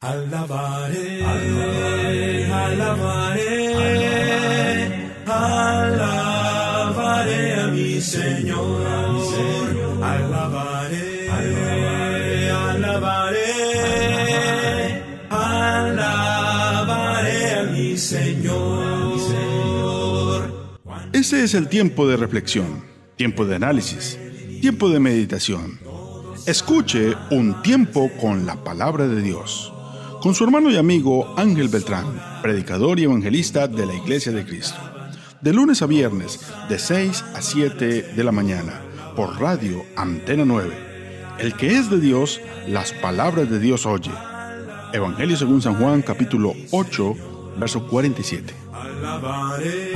Alabaré, alabaré, alabaré, alabaré a mi Señor. Alabaré, alabaré, alabaré a mi Señor. Ese es el tiempo de reflexión, tiempo de análisis, tiempo de meditación. Escuche un tiempo con la palabra de Dios con su hermano y amigo Ángel Beltrán, predicador y evangelista de la Iglesia de Cristo. De lunes a viernes, de 6 a 7 de la mañana, por radio Antena 9. El que es de Dios, las palabras de Dios oye. Evangelio según San Juan, capítulo 8, verso 47. Alabaré,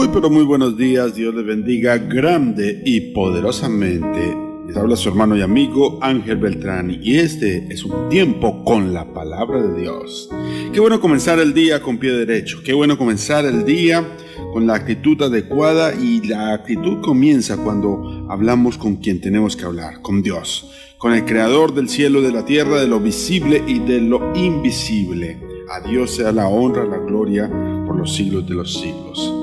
Muy pero muy buenos días, Dios les bendiga grande y poderosamente. Les habla su hermano y amigo Ángel Beltrán y este es un tiempo con la palabra de Dios. Qué bueno comenzar el día con pie derecho, qué bueno comenzar el día con la actitud adecuada y la actitud comienza cuando hablamos con quien tenemos que hablar, con Dios, con el creador del cielo, de la tierra, de lo visible y de lo invisible. A Dios sea la honra, la gloria por los siglos de los siglos.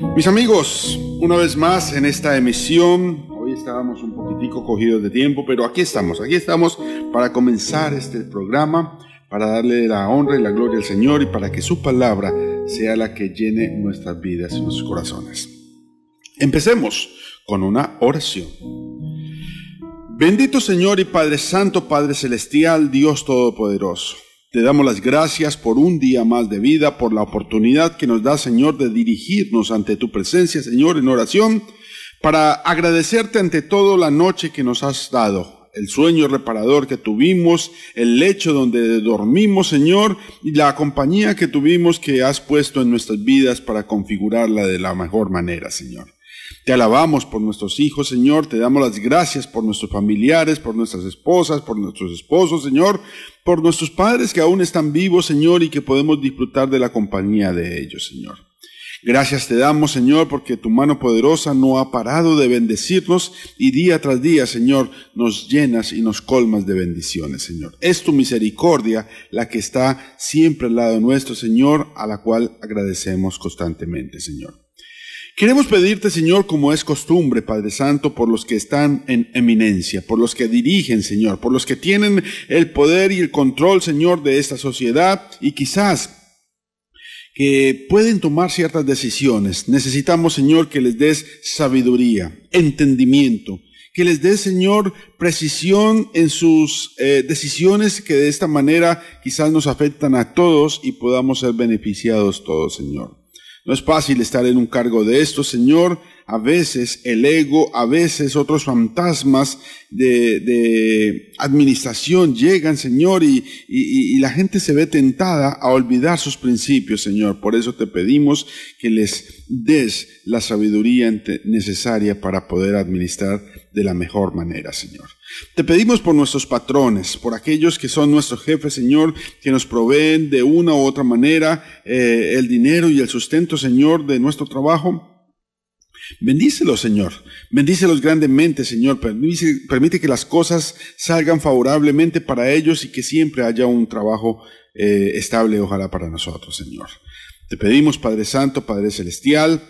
Mis amigos, una vez más en esta emisión, hoy estábamos un poquitico cogidos de tiempo, pero aquí estamos, aquí estamos para comenzar este programa, para darle la honra y la gloria al Señor y para que su palabra sea la que llene nuestras vidas y nuestros corazones. Empecemos con una oración. Bendito Señor y Padre Santo, Padre Celestial, Dios Todopoderoso. Te damos las gracias por un día más de vida, por la oportunidad que nos da, Señor, de dirigirnos ante tu presencia, Señor, en oración, para agradecerte ante todo la noche que nos has dado, el sueño reparador que tuvimos, el lecho donde dormimos, Señor, y la compañía que tuvimos que has puesto en nuestras vidas para configurarla de la mejor manera, Señor. Te alabamos por nuestros hijos, Señor. Te damos las gracias por nuestros familiares, por nuestras esposas, por nuestros esposos, Señor. Por nuestros padres que aún están vivos, Señor, y que podemos disfrutar de la compañía de ellos, Señor. Gracias te damos, Señor, porque tu mano poderosa no ha parado de bendecirnos y día tras día, Señor, nos llenas y nos colmas de bendiciones, Señor. Es tu misericordia la que está siempre al lado nuestro, Señor, a la cual agradecemos constantemente, Señor. Queremos pedirte, Señor, como es costumbre, Padre Santo, por los que están en eminencia, por los que dirigen, Señor, por los que tienen el poder y el control, Señor, de esta sociedad y quizás que pueden tomar ciertas decisiones. Necesitamos, Señor, que les des sabiduría, entendimiento, que les des, Señor, precisión en sus eh, decisiones que de esta manera quizás nos afectan a todos y podamos ser beneficiados todos, Señor. No es fácil estar en un cargo de esto, Señor. A veces el ego, a veces otros fantasmas de, administración llegan, Señor, y, y, la gente se ve tentada a olvidar sus principios, Señor. Por eso te pedimos que les des la sabiduría necesaria para poder administrar de la mejor manera, Señor. Te pedimos por nuestros patrones, por aquellos que son nuestros jefes, Señor, que nos proveen de una u otra manera eh, el dinero y el sustento, Señor, de nuestro trabajo. Bendícelos, Señor. Bendícelos grandemente, Señor. Permite, que las cosas salgan favorablemente para ellos y que siempre haya un trabajo eh, estable, ojalá, para nosotros, Señor. Te pedimos, Padre Santo, Padre Celestial,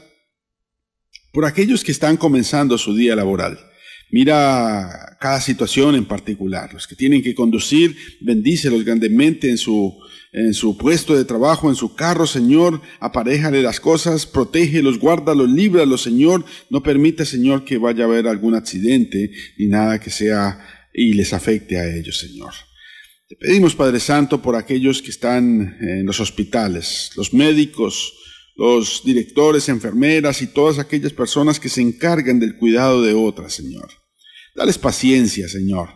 por aquellos que están comenzando su día laboral. Mira cada situación en particular. Los que tienen que conducir, bendícelos grandemente en su, en su puesto de trabajo, en su carro, Señor. Aparéjale las cosas, protégelos, guárdalos, líbralos, Señor. No permita, Señor, que vaya a haber algún accidente ni nada que sea y les afecte a ellos, Señor. Te pedimos, Padre Santo, por aquellos que están en los hospitales, los médicos, los directores, enfermeras y todas aquellas personas que se encargan del cuidado de otras, Señor. Dales paciencia, Señor.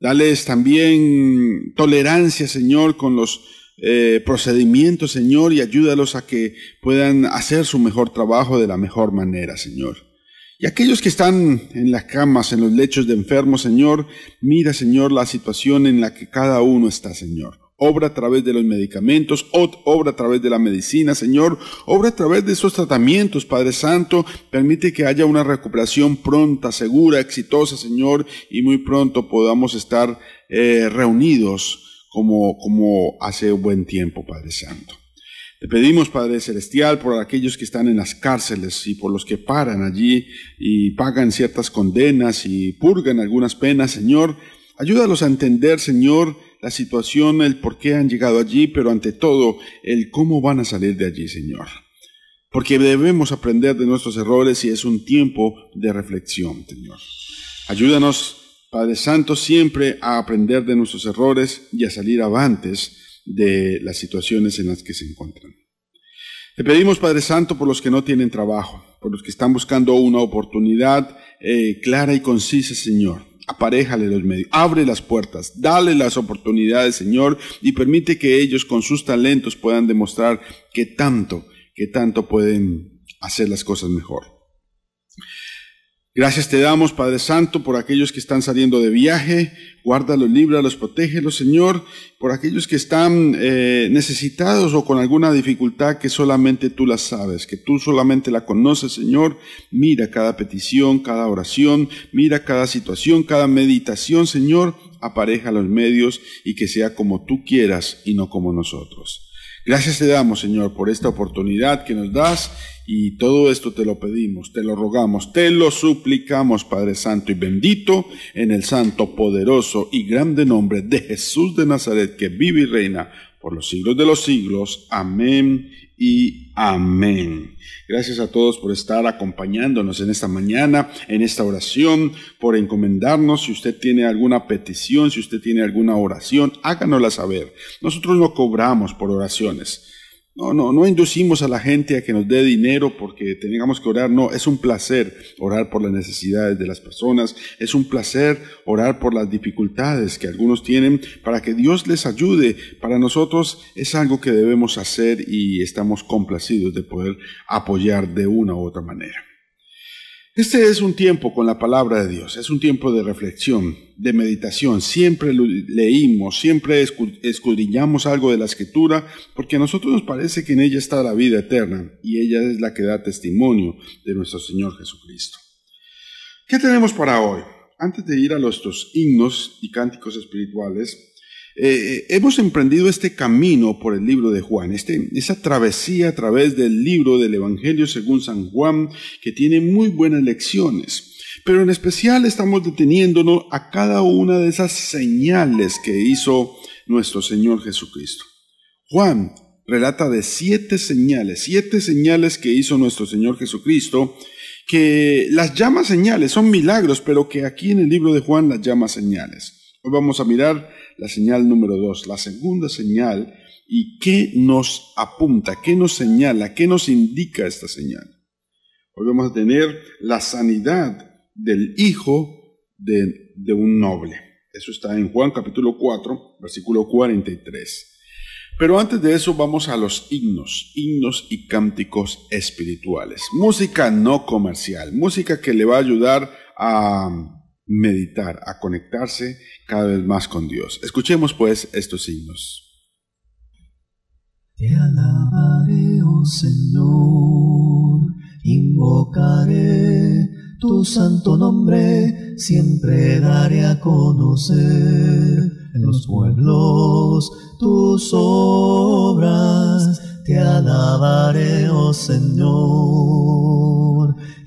Dales también tolerancia, Señor, con los eh, procedimientos, Señor, y ayúdalos a que puedan hacer su mejor trabajo de la mejor manera, Señor. Y aquellos que están en las camas, en los lechos de enfermos, Señor, mira, Señor, la situación en la que cada uno está, Señor. Obra a través de los medicamentos, obra a través de la medicina, Señor. Obra a través de esos tratamientos, Padre Santo. Permite que haya una recuperación pronta, segura, exitosa, Señor, y muy pronto podamos estar eh, reunidos como, como hace buen tiempo, Padre Santo. Te pedimos, Padre Celestial, por aquellos que están en las cárceles y por los que paran allí y pagan ciertas condenas y purgan algunas penas, Señor. Ayúdalos a entender, Señor, la situación, el por qué han llegado allí, pero ante todo, el cómo van a salir de allí, Señor. Porque debemos aprender de nuestros errores y es un tiempo de reflexión, Señor. Ayúdanos, Padre Santo, siempre a aprender de nuestros errores y a salir avantes de las situaciones en las que se encuentran. Te pedimos, Padre Santo, por los que no tienen trabajo, por los que están buscando una oportunidad eh, clara y concisa, Señor. Aparéjale los medios, abre las puertas, dale las oportunidades, Señor, y permite que ellos con sus talentos puedan demostrar que tanto, que tanto pueden hacer las cosas mejor. Gracias te damos, Padre Santo, por aquellos que están saliendo de viaje. Guárdalos, líbralos, protégelos, Señor. Por aquellos que están eh, necesitados o con alguna dificultad que solamente tú la sabes, que tú solamente la conoces, Señor. Mira cada petición, cada oración, mira cada situación, cada meditación, Señor. Apareja los medios y que sea como tú quieras y no como nosotros. Gracias te damos, Señor, por esta oportunidad que nos das y todo esto te lo pedimos, te lo rogamos, te lo suplicamos, Padre Santo y bendito, en el santo, poderoso y grande nombre de Jesús de Nazaret, que vive y reina por los siglos de los siglos. Amén y amén. Gracias a todos por estar acompañándonos en esta mañana, en esta oración, por encomendarnos. Si usted tiene alguna petición, si usted tiene alguna oración, háganosla saber. Nosotros no cobramos por oraciones. No, no, no inducimos a la gente a que nos dé dinero porque tengamos que orar. No, es un placer orar por las necesidades de las personas. Es un placer orar por las dificultades que algunos tienen para que Dios les ayude. Para nosotros es algo que debemos hacer y estamos complacidos de poder apoyar de una u otra manera. Este es un tiempo con la palabra de Dios, es un tiempo de reflexión, de meditación. Siempre leímos, siempre escudriñamos algo de la escritura, porque a nosotros nos parece que en ella está la vida eterna y ella es la que da testimonio de nuestro Señor Jesucristo. ¿Qué tenemos para hoy? Antes de ir a nuestros himnos y cánticos espirituales, eh, hemos emprendido este camino por el libro de Juan, este, esa travesía a través del libro del Evangelio según San Juan, que tiene muy buenas lecciones. Pero en especial estamos deteniéndonos a cada una de esas señales que hizo nuestro Señor Jesucristo. Juan relata de siete señales, siete señales que hizo nuestro Señor Jesucristo, que las llama señales, son milagros, pero que aquí en el libro de Juan las llama señales. Hoy vamos a mirar la señal número dos, la segunda señal, y qué nos apunta, qué nos señala, qué nos indica esta señal. Hoy vamos a tener la sanidad del hijo de, de un noble. Eso está en Juan capítulo 4, versículo 43. Pero antes de eso vamos a los himnos, himnos y cánticos espirituales. Música no comercial, música que le va a ayudar a meditar, a conectarse cada vez más con Dios. Escuchemos pues estos signos. Te alabaré, oh Señor, invocaré tu santo nombre, siempre daré a conocer en los pueblos tus obras. Te alabaré, oh Señor,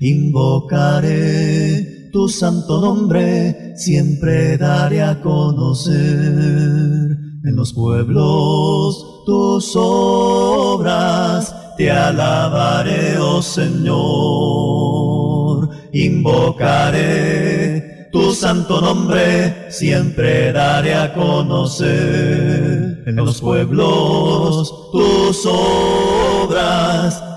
invocaré tu santo nombre siempre daré a conocer en los pueblos tus obras. Te alabaré, oh Señor, invocaré tu santo nombre, siempre daré a conocer en los pueblos tus obras.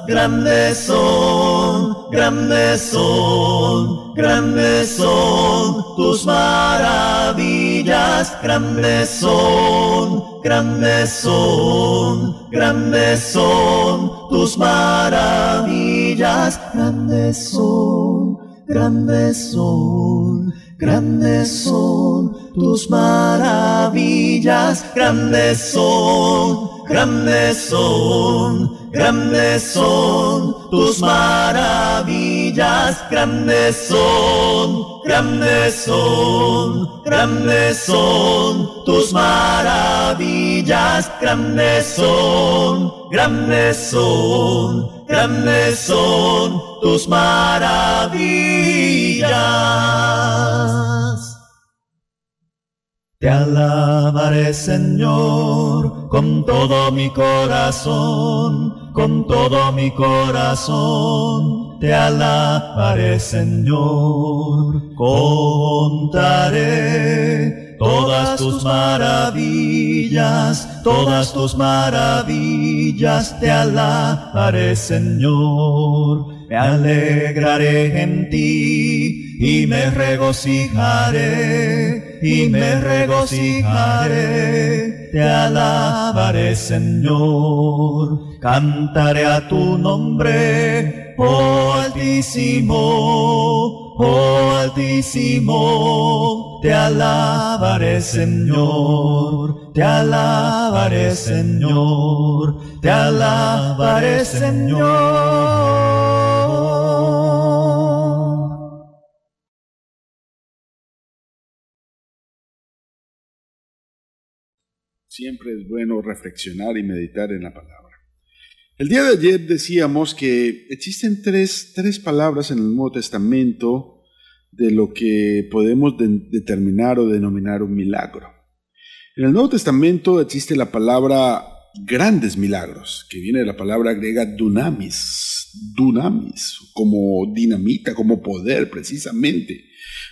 Grandes son, grandes son, grandes son tus maravillas. Grandes son, grandes son, grandes son tus maravillas, grandes son, grandes son, grandes son tus maravillas, grandes son, grandes son, grandes son tus maravillas, grandes son, grandes son, grandes son tus maravillas, grandes son, grandes son, grandes son tus maravillas. Te alabaré, Señor, con todo mi corazón, con todo mi corazón. Te alabaré, Señor, contaré todas tus maravillas, todas tus maravillas. Te alabaré, Señor me alegraré en ti y me regocijaré y me regocijaré. Te alabaré, Señor, cantaré a tu nombre, oh Altísimo, oh Altísimo. Te alabaré, Señor, te alabaré, Señor, te alabaré, Señor. Siempre es bueno reflexionar y meditar en la palabra. El día de ayer decíamos que existen tres, tres palabras en el Nuevo Testamento de lo que podemos determinar o denominar un milagro. En el Nuevo Testamento existe la palabra grandes milagros, que viene de la palabra griega dunamis, dunamis, como dinamita, como poder precisamente,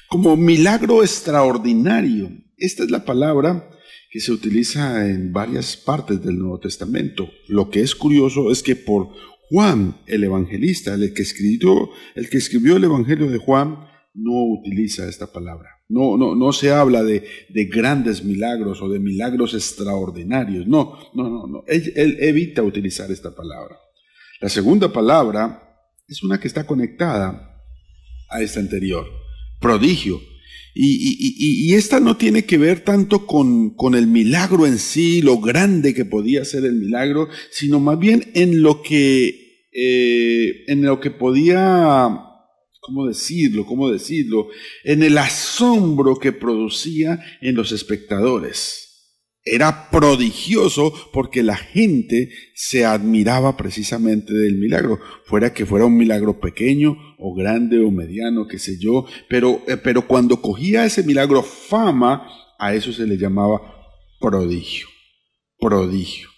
como milagro extraordinario. Esta es la palabra que se utiliza en varias partes del Nuevo Testamento. Lo que es curioso es que por Juan, el evangelista, el que escribió el, Evangelio de Juan, no utiliza esta palabra. No, no, no se habla de, de grandes milagros o de milagros extraordinarios. No, no, no, no. él evita utilizar esta palabra. La segunda palabra es una que está conectada a esta anterior. Prodigio y, esta no tiene que ver tanto con, el milagro en sí, lo grande que podía ser el milagro, sino más bien en lo que, eh, en lo que podía, ¿cómo decirlo? ¿Cómo decirlo? En el asombro que producía en los espectadores. Era prodigioso porque la gente se admiraba precisamente del milagro, fuera que fuera un milagro pequeño o grande o mediano, qué sé yo, pero, eh, pero cuando cogía ese milagro fama, a eso se le llamaba prodigio, prodigio.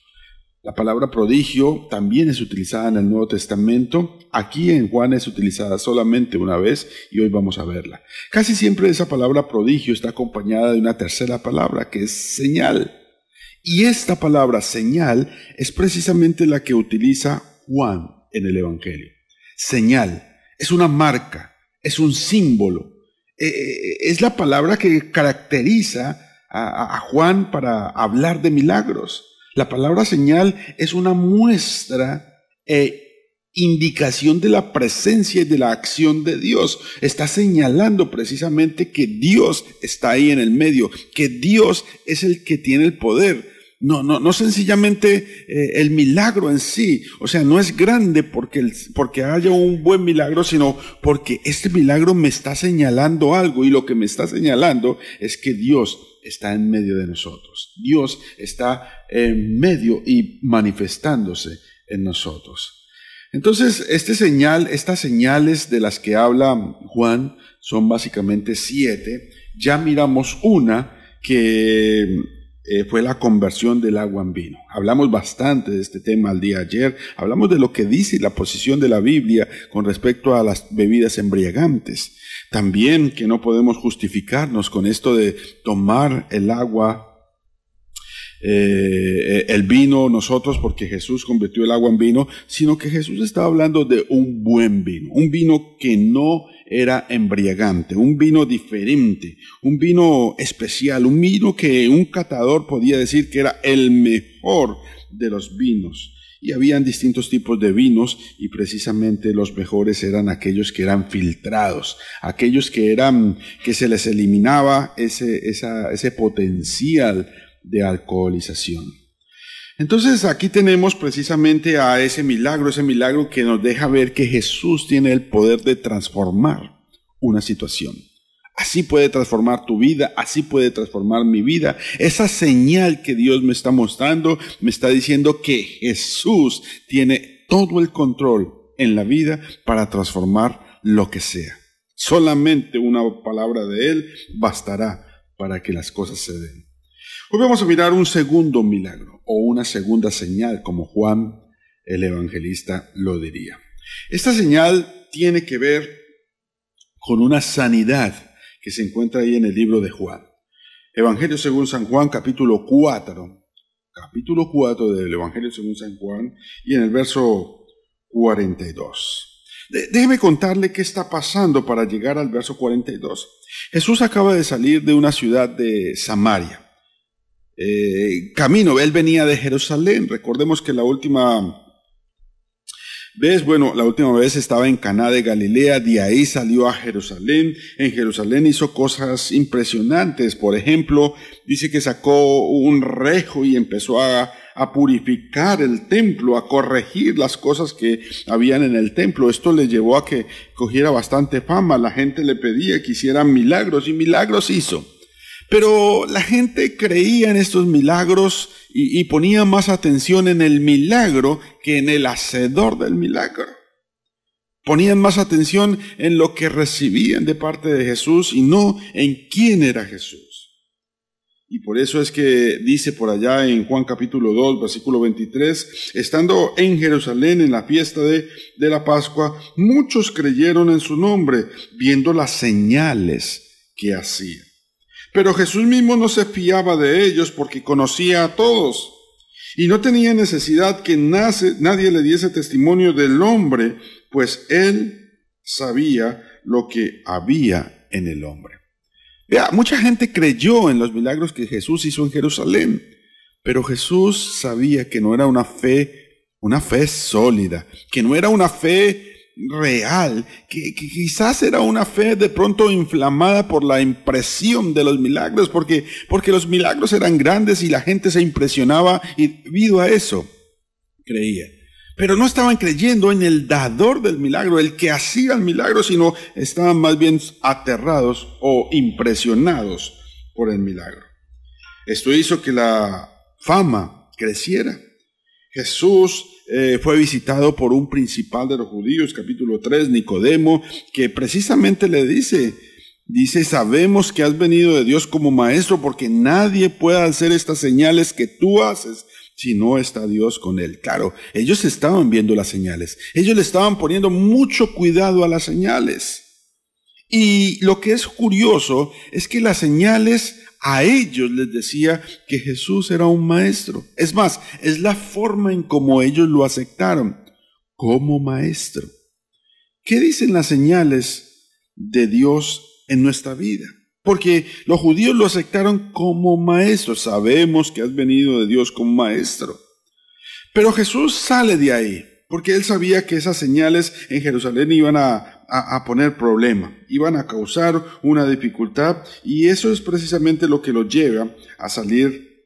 La palabra prodigio también es utilizada en el Nuevo Testamento. Aquí en Juan es utilizada solamente una vez y hoy vamos a verla. Casi siempre esa palabra prodigio está acompañada de una tercera palabra que es señal. Y esta palabra señal es precisamente la que utiliza Juan en el Evangelio. Señal es una marca, es un símbolo. Eh, eh, es la palabra que caracteriza a Juan para hablar de milagros. La palabra señal es una muestra e indicación de la presencia y de la acción de Dios. Está señalando precisamente que Dios está ahí en el medio, que Dios es el que tiene el poder. No, no, no sencillamente eh, el milagro en sí, o sea, no es grande porque, porque haya un buen milagro, sino porque este milagro me está señalando algo y lo que me está señalando es que Dios está en medio de nosotros. Dios está en medio y manifestándose en nosotros. Entonces, este estas señales de las que habla Juan son básicamente siete. Ya miramos una que eh, fue la conversión del agua en vino. Hablamos bastante de este tema el día ayer. Hablamos de lo que dice la posición de la Biblia con respecto a las bebidas embriagantes. También que no podemos justificarnos con esto de tomar el agua, eh, el vino nosotros porque Jesús convirtió el agua en vino, sino que Jesús estaba hablando de un buen vino, un vino que no era embriagante, un vino diferente, un vino especial, un vino que un catador podía decir que era el mejor de los vinos. Y habían distintos tipos de vinos y precisamente los mejores eran aquellos que eran filtrados, aquellos que eran que se les eliminaba ese, ese potencial de alcoholización. Entonces aquí tenemos precisamente a ese milagro, ese milagro que nos deja ver que Jesús tiene el poder de transformar una situación. Así puede transformar tu vida, así puede transformar mi vida. Esa señal que Dios me está mostrando me está diciendo que Jesús tiene todo el control en la vida para transformar lo que sea. Solamente una palabra de Él bastará para que las cosas se den. Hoy vamos a mirar un segundo milagro o una segunda señal, como Juan el evangelista lo diría. Esta señal tiene que ver con una sanidad que se encuentra ahí en el libro de Juan. Evangelio según San Juan, capítulo 4. Capítulo 4 del Evangelio según San Juan y en el verso 42. déjeme contarle qué está pasando para llegar al verso 42. Jesús acaba de salir de una ciudad de Samaria eh, camino. Él venía de Jerusalén. Recordemos que la última vez, bueno, la última vez estaba en Caná de Galilea, de ahí salió a Jerusalén. En Jerusalén hizo cosas impresionantes. Por ejemplo, dice que sacó un rejo y empezó a, a purificar el templo, a corregir las cosas que habían en el templo. Esto le llevó a que cogiera bastante fama. La gente le pedía que hiciera milagros y milagros hizo. Pero la gente creía en estos milagros y, ponía más atención en el milagro que en el hacedor del milagro. Ponían más atención en lo que recibían de parte de Jesús y no en quién era Jesús. Y por eso es que dice por allá en Juan capítulo 2, versículo 23, estando en Jerusalén en la fiesta de, de la Pascua, muchos creyeron en su nombre, viendo las señales que hacía. Pero Jesús mismo no se fiaba de ellos porque conocía a todos y no tenía necesidad que nadie le diese testimonio del hombre, pues él sabía lo que había en el hombre. Vea, mucha gente creyó en los milagros que Jesús hizo en Jerusalén, pero Jesús sabía que no era una fe, una fe sólida, que no era una fe real, que, quizás era una fe de pronto inflamada por la impresión de los milagros, porque, porque los milagros eran grandes y la gente se impresionaba y debido a eso creía. Pero no estaban creyendo en el dador del milagro, el que hacía el milagro, sino estaban más bien aterrados o impresionados por el milagro. Esto hizo que la fama creciera. Jesús eh, fue visitado por un principal de los judíos, capítulo 3, Nicodemo, que precisamente le dice, dice, sabemos que has venido de Dios como maestro porque nadie puede hacer estas señales que tú haces si no está Dios con él. Claro, ellos estaban viendo las señales, ellos le estaban poniendo mucho cuidado a las señales. Y lo que es curioso es que las señales a ellos les decía que Jesús era un maestro. Es más, es la forma en cómo ellos lo aceptaron como maestro. ¿Qué dicen las señales de Dios en nuestra vida? Porque los judíos lo aceptaron como maestro. Sabemos que has venido de Dios como maestro. Pero Jesús sale de ahí, porque él sabía que esas señales en Jerusalén iban a a, poner problema, iban a causar una dificultad y eso es precisamente lo que lo lleva a salir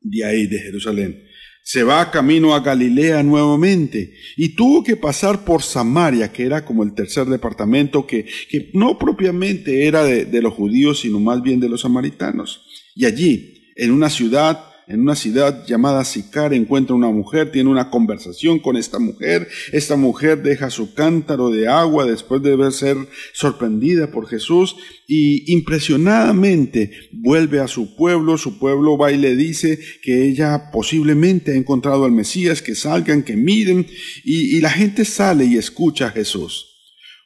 de ahí, de Jerusalén. Se va camino a Galilea nuevamente y tuvo que pasar por Samaria, que era como el tercer departamento que, que no propiamente era de los judíos, sino más bien de los samaritanos. Y allí, en una ciudad en una ciudad llamada Sicar encuentra una mujer, tiene una conversación con esta mujer, esta mujer deja su cántaro de agua después de ser sorprendida por Jesús y impresionadamente vuelve a su pueblo, su pueblo va y le dice que ella posiblemente ha encontrado al Mesías, que salgan, que miren y, y la gente sale y escucha a Jesús.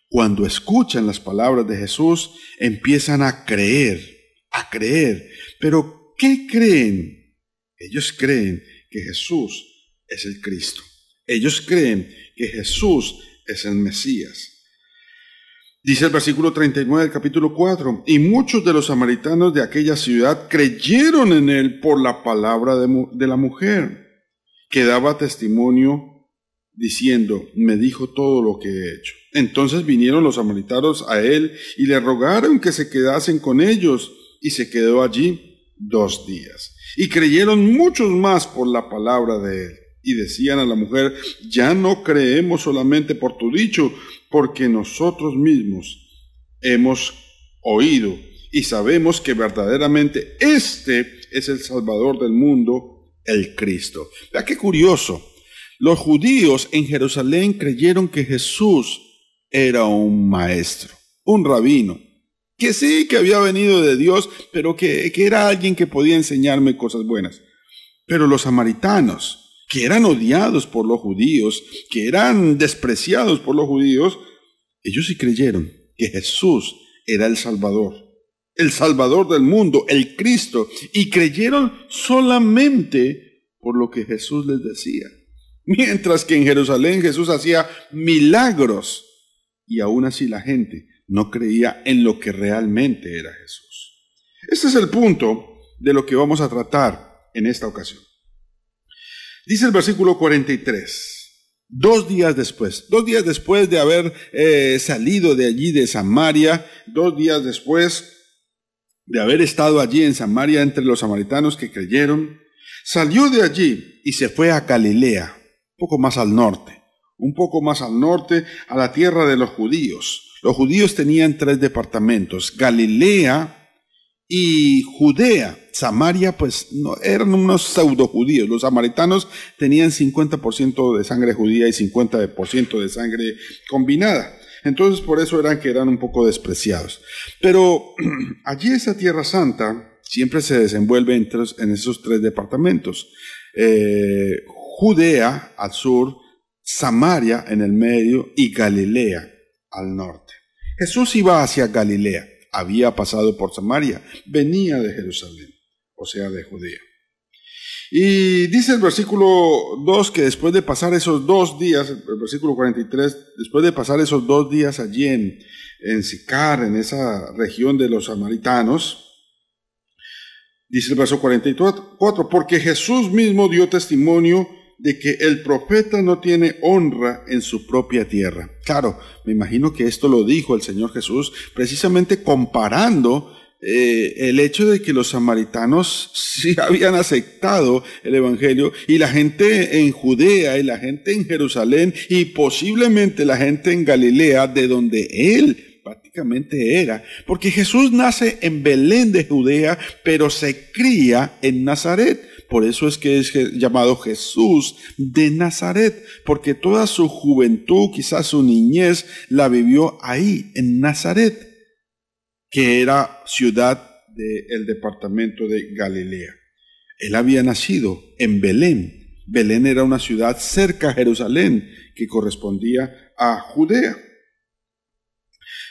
Cuando escuchan las palabras de Jesús, empiezan a creer, a creer. Pero, ¿qué creen? Ellos creen que Jesús es el Cristo. Ellos creen que Jesús es el Mesías. Dice el versículo 39 del capítulo 4, y muchos de los samaritanos de aquella ciudad creyeron en él por la palabra de, de la mujer, que daba testimonio diciendo, me dijo todo lo que he hecho. Entonces vinieron los samaritanos a él y le rogaron que se quedasen con ellos, y se quedó allí dos días. Y creyeron muchos más por la palabra de él. Y decían a la mujer, ya no creemos solamente por tu dicho, porque nosotros mismos hemos oído y sabemos que verdaderamente este es el Salvador del mundo, el Cristo. Vea qué curioso. Los judíos en Jerusalén creyeron que Jesús era un maestro, un rabino, que sí, que había venido de Dios, pero que, que era alguien que podía enseñarme cosas buenas. Pero los samaritanos, que eran odiados por los judíos, que eran despreciados por los judíos, ellos sí creyeron que Jesús era el Salvador, el Salvador del mundo, el Cristo, y creyeron solamente por lo que Jesús les decía. Mientras que en Jerusalén Jesús hacía milagros y aún así la gente no creía en lo que realmente era Jesús. Este es el punto de lo que vamos a tratar en esta ocasión. Dice el versículo 43. Dos días después, dos días después de haber eh, salido de allí de Samaria, dos días después de haber estado allí en Samaria entre los samaritanos que creyeron, salió de allí y se fue a Galilea, un poco más al norte, un poco más al norte, a la tierra de los judíos. Los judíos tenían tres departamentos, Galilea, y Judea, Samaria, pues no, eran unos pseudo judíos. Los samaritanos tenían 50% de sangre judía y 50% de sangre combinada. Entonces por eso eran que eran un poco despreciados. Pero allí esa Tierra Santa siempre se desenvuelve en, esos tres departamentos. Eh, Judea al sur, Samaria en el medio y Galilea al norte. Jesús iba hacia Galilea había pasado por Samaria, venía de Jerusalén, o sea, de Judea. Y dice el versículo 2 que después de pasar esos dos días, el versículo 43, después de pasar esos dos días allí en, en Sicar, en esa región de los samaritanos, dice el verso 44, porque Jesús mismo dio testimonio de que el profeta no tiene honra en su propia tierra. Claro, me imagino que esto lo dijo el Señor Jesús precisamente comparando eh, el hecho de que los samaritanos sí habían aceptado el Evangelio y la gente en Judea y la gente en Jerusalén y posiblemente la gente en Galilea de donde él prácticamente era, porque Jesús nace en Belén de Judea, pero se cría en Nazaret. Por eso es que es llamado Jesús de Nazaret, porque toda su juventud, quizás su niñez, la vivió ahí, en Nazaret, que era ciudad del departamento de Galilea. Él había nacido en Belén. Belén era una ciudad cerca a Jerusalén que correspondía a Judea.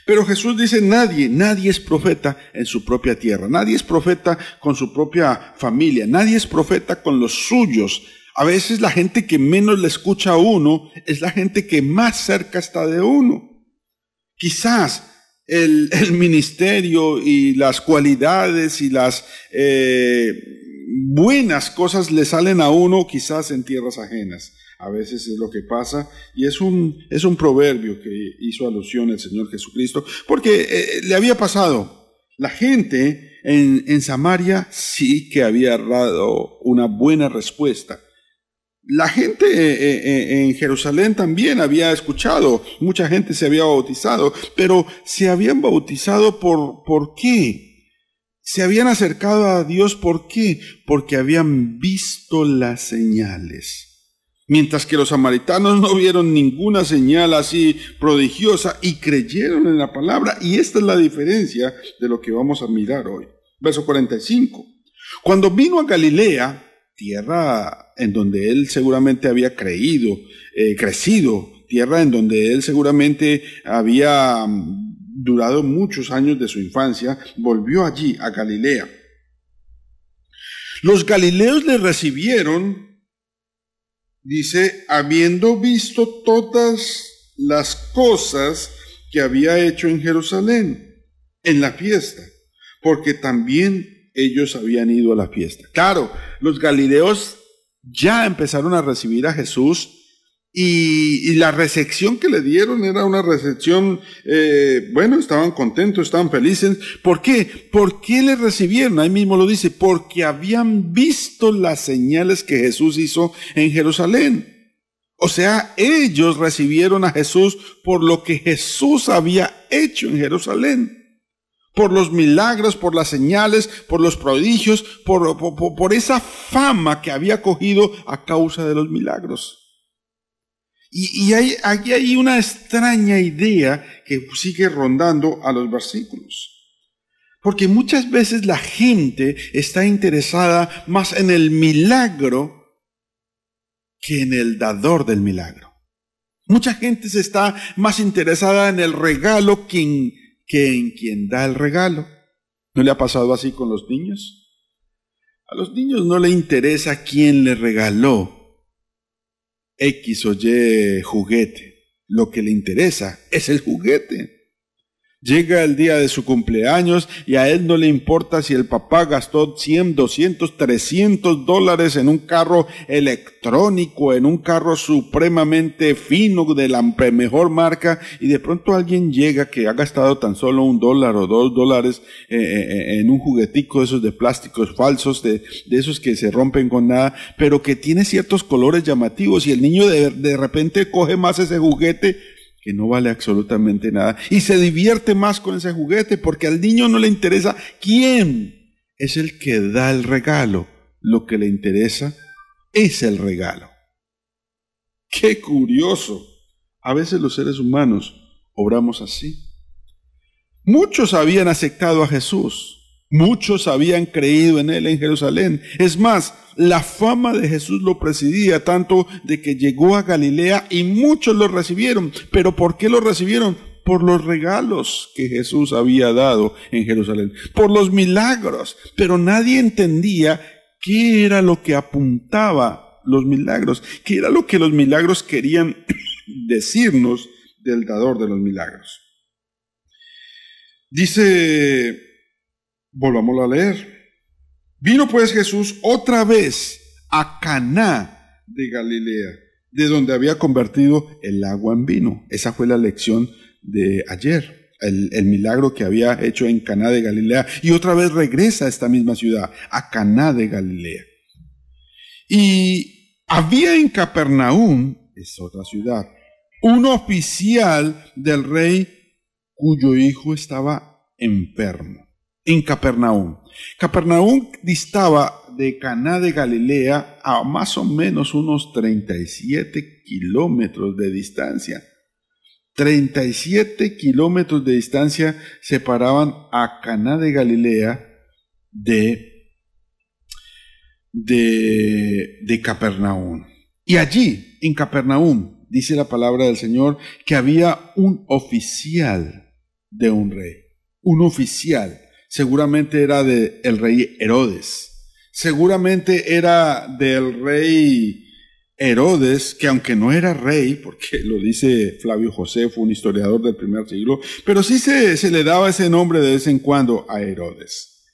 Pero Jesús dice, nadie, nadie es profeta en su propia tierra, nadie es profeta con su propia familia, nadie es profeta con los suyos. A veces la gente que menos le escucha a uno es la gente que más cerca está de uno. Quizás el, ministerio y las cualidades y las eh, buenas cosas le salen a uno quizás en tierras ajenas. A veces es lo que pasa y es un, es un proverbio que hizo alusión el Señor Jesucristo, porque eh, le había pasado. La gente en, en Samaria sí que había dado una buena respuesta. La gente eh, eh, en Jerusalén también había escuchado, mucha gente se había bautizado, pero se habían bautizado por, ¿por qué? Se habían acercado a Dios, ¿por qué? Porque habían visto las señales. Mientras que los samaritanos no vieron ninguna señal así prodigiosa y creyeron en la palabra. Y esta es la diferencia de lo que vamos a mirar hoy. Verso 45. Cuando vino a Galilea, tierra en donde él seguramente había creído, eh, crecido, tierra en donde él seguramente había mm, durado muchos años de su infancia, volvió allí a Galilea. Los galileos le recibieron Dice, habiendo visto todas las cosas que había hecho en Jerusalén, en la fiesta, porque también ellos habían ido a la fiesta. Claro, los galileos ya empezaron a recibir a Jesús y, la recepción que le dieron era una recepción, eh, bueno, estaban contentos, estaban felices. ¿Por qué? ¿Por qué le recibieron? Ahí mismo lo dice, porque habían visto las señales que Jesús hizo en Jerusalén. O sea, ellos recibieron a Jesús por lo que Jesús había hecho en Jerusalén. Por los milagros, por las señales, por los prodigios, por, por, por esa fama que había cogido a causa de los milagros. Y, hay, aquí hay una extraña idea que sigue rondando a los versículos. Porque muchas veces la gente está interesada más en el milagro que en el dador del milagro. Mucha gente se está más interesada en el regalo que que en quien da el regalo. ¿No le ha pasado así con los niños? A los niños no le interesa quién le regaló, X o Y juguete. Lo que le interesa es el juguete. Llega el día de su cumpleaños y a él no le importa si el papá gastó 100, 200, 300 dólares en un carro electrónico, en un carro supremamente fino de la mejor marca y de pronto alguien llega que ha gastado tan solo un dólar o dos dólares eh, eh, eh, en un juguetico de esos de plásticos falsos, de, esos que se rompen con nada, pero que tiene ciertos colores llamativos y el niño de, de repente coge más ese juguete no vale absolutamente nada y se divierte más con ese juguete porque al niño no le interesa quién es el que da el regalo. Lo que le interesa es el regalo. Qué curioso. A veces los seres humanos obramos así. Muchos habían aceptado a Jesús. Muchos habían creído en él en Jerusalén. Es más, la fama de Jesús lo presidía tanto de que llegó a Galilea y muchos lo recibieron. Pero ¿por qué lo recibieron? Por los regalos que Jesús había dado en Jerusalén, por los milagros. Pero nadie entendía qué era lo que apuntaba los milagros, qué era lo que los milagros querían decirnos del dador de los milagros. Dice Volvamos a leer. Vino pues Jesús otra vez a Caná de Galilea, de donde había convertido el agua en vino. Esa fue la lección de ayer, el, milagro que había hecho en Caná de Galilea. Y otra vez regresa a esta misma ciudad, a Caná de Galilea. Y había en Capernaum, es otra ciudad, un oficial del rey cuyo hijo estaba enfermo en Capernaum. Capernaum distaba de Caná de Galilea a más o menos unos 37 kilómetros de distancia. 37 kilómetros de distancia separaban a Caná de Galilea de, de, de Capernaum. Y allí, en Capernaum, dice la palabra del Señor, que había un oficial de un rey. Un oficial seguramente era de el rey Herodes. Seguramente era del rey Herodes, que aunque no era rey, porque lo dice Flavio José, fue un historiador del primer siglo, pero sí se, se le daba ese nombre de vez en cuando a Herodes.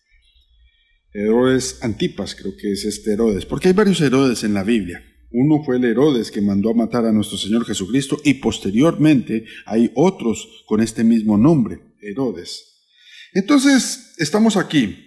Herodes Antipas, creo que es este Herodes, porque hay varios Herodes en la Biblia. Uno fue el Herodes que mandó a matar a nuestro Señor Jesucristo y posteriormente hay otros con este mismo nombre, Herodes. Entonces, estamos aquí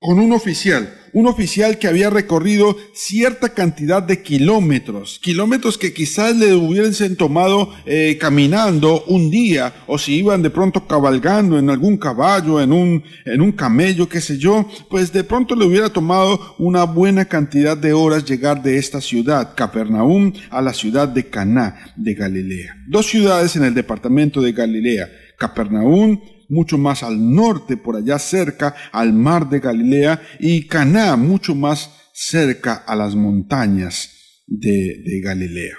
con un oficial, un oficial que había recorrido cierta cantidad de kilómetros, kilómetros que quizás le hubiesen tomado eh, caminando un día, o si iban de pronto cabalgando en algún caballo, en un, en un camello, qué sé yo, pues de pronto le hubiera tomado una buena cantidad de horas llegar de esta ciudad, Capernaum, a la ciudad de Caná de Galilea. Dos ciudades en el departamento de Galilea, Capernaum mucho más al norte, por allá cerca al mar de Galilea, y Caná, mucho más cerca a las montañas de, de Galilea.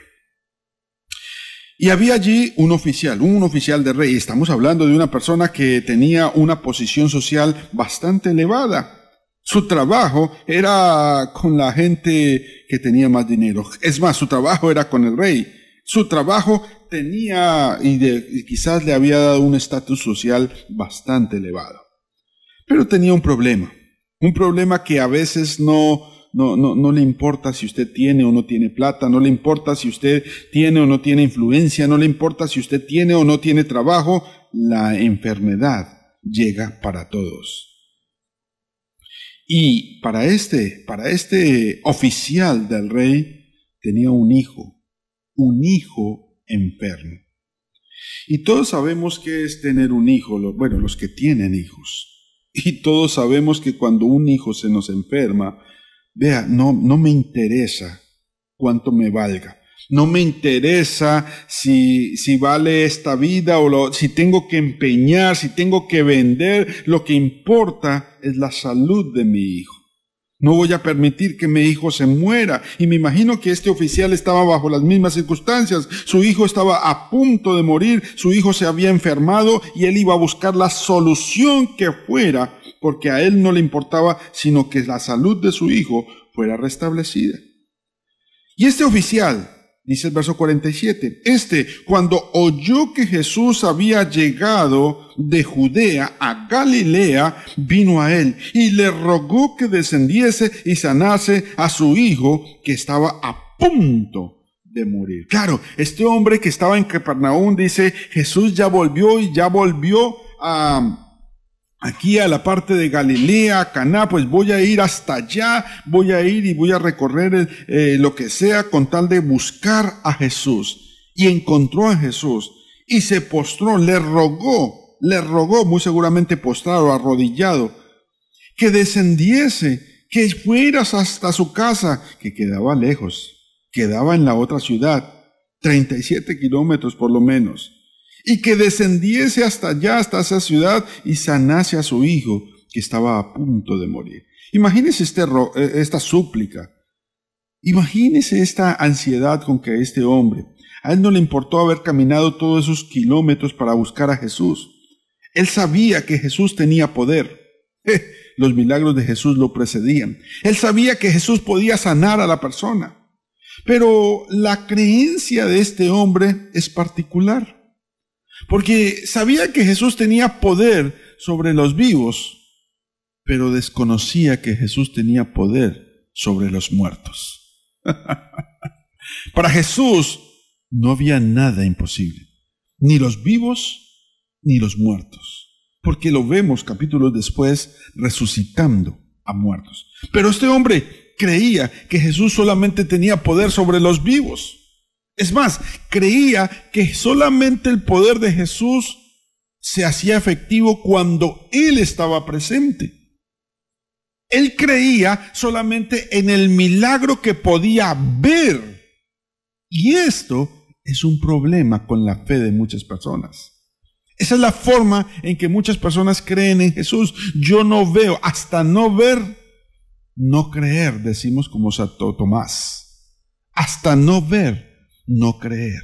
Y había allí un oficial, un oficial de rey. Estamos hablando de una persona que tenía una posición social bastante elevada. Su trabajo era con la gente que tenía más dinero. Es más, su trabajo era con el rey. Su trabajo tenía y, quizás le había dado un estatus social bastante elevado. Pero tenía un problema, un problema que a veces no, no, no, no le importa si usted tiene o no tiene plata, no le importa si usted tiene o no tiene influencia, no le importa si usted tiene o no tiene trabajo, la enfermedad llega para todos. Y para este, para este oficial del rey tenía un hijo, un hijo enfermo. Y todos sabemos qué es tener un hijo, bueno, los que tienen hijos. Y todos sabemos que cuando un hijo se nos enferma, vea, no, no me interesa cuánto me valga. No me interesa si, si vale esta vida o si tengo que empeñar, si tengo que vender. Lo que importa es la salud de mi hijo. No voy a permitir que mi hijo se muera. Y me imagino que este oficial estaba bajo las mismas circunstancias. Su hijo estaba a punto de morir, su hijo se había enfermado y él iba a buscar la solución que fuera, porque a él no le importaba sino que la salud de su hijo fuera restablecida. Y este oficial, dice el verso 47, este, cuando oyó que Jesús había llegado de Judea a Galilea, vino a él y le rogó que descendiese y sanase a su hijo que estaba a punto de morir. Claro, este hombre que estaba en Capernaum dice, Jesús ya volvió y ya volvió a aquí a la parte de Galilea, Caná, pues voy a ir hasta allá, voy a ir y voy a recorrer eh, lo que sea con tal de buscar a Jesús. Y encontró a Jesús y se postró, le rogó, le rogó, muy seguramente postrado, arrodillado, que descendiese, que fueras hasta su casa, que quedaba lejos, quedaba en la otra ciudad, 37 kilómetros por lo menos y que descendiese hasta allá, hasta esa ciudad, y sanase a su hijo, que estaba a punto de morir. Imagínese este eh, esta súplica. Imagínese esta ansiedad con que este hombre, a él no le importó haber caminado todos esos kilómetros para buscar a Jesús. Él sabía que Jesús tenía poder. Eh, Los milagros de Jesús lo precedían. Él sabía que Jesús podía sanar a la persona. Pero la creencia de este hombre es particular. Porque sabía que Jesús tenía poder sobre los vivos, pero desconocía que Jesús tenía poder sobre los muertos. Para Jesús no había nada imposible, ni los vivos ni los muertos, porque lo vemos capítulos después resucitando a muertos. Pero este hombre creía que Jesús solamente tenía poder sobre los vivos. Es más, creía que solamente el poder de Jesús se hacía efectivo cuando Él estaba presente. Él creía solamente en el milagro que podía ver. Y esto es un problema con la fe de muchas personas. Esa es la forma en que muchas personas creen en Jesús. Yo no veo, hasta no ver, no creer, decimos como Santo Tomás. Hasta no ver, no creer.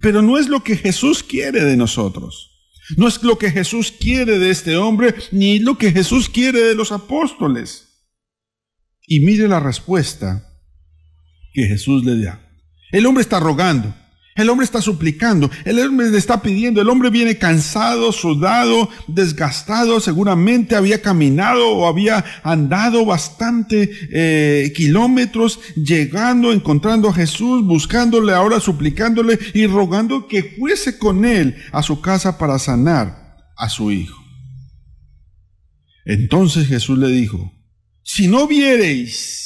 Pero no es lo que Jesús quiere de nosotros. No es lo que Jesús quiere de este hombre, ni lo que Jesús quiere de los apóstoles. Y mire la respuesta que Jesús le da. El hombre está rogando, el hombre está suplicando, el hombre le está pidiendo, el hombre viene cansado, sudado, desgastado, seguramente había caminado o había andado bastante eh, kilómetros, llegando, encontrando a Jesús, buscándole ahora, suplicándole y rogando que fuese con él a su casa para sanar a su hijo. Entonces Jesús le dijo, si no viereis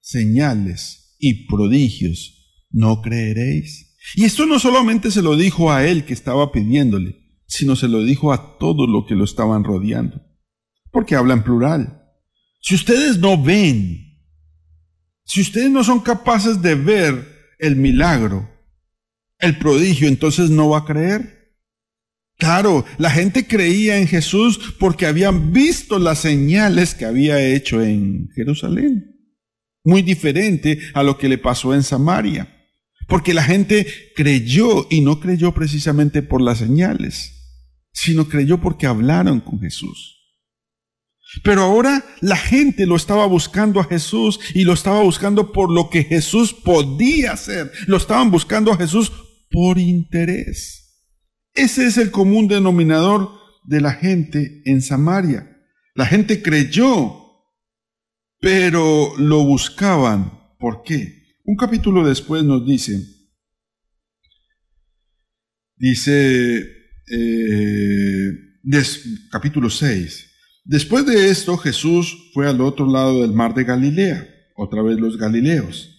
señales y prodigios, ¿no creeréis? Y esto no solamente se lo dijo a él que estaba pidiéndole, sino se lo dijo a todos los que lo estaban rodeando, porque habla en plural. Si ustedes no ven, si ustedes no son capaces de ver el milagro, el prodigio, entonces no va a creer. Claro, la gente creía en Jesús porque habían visto las señales que había hecho en Jerusalén. Muy diferente a lo que le pasó en Samaria. Porque la gente creyó y no creyó precisamente por las señales, sino creyó porque hablaron con Jesús. Pero ahora la gente lo estaba buscando a Jesús y lo estaba buscando por lo que Jesús podía hacer. Lo estaban buscando a Jesús por interés. Ese es el común denominador de la gente en Samaria. La gente creyó, pero lo buscaban. ¿Por qué? Un capítulo después nos dice, dice, eh, capítulo 6, después de esto Jesús fue al otro lado del mar de Galilea, otra vez los Galileos,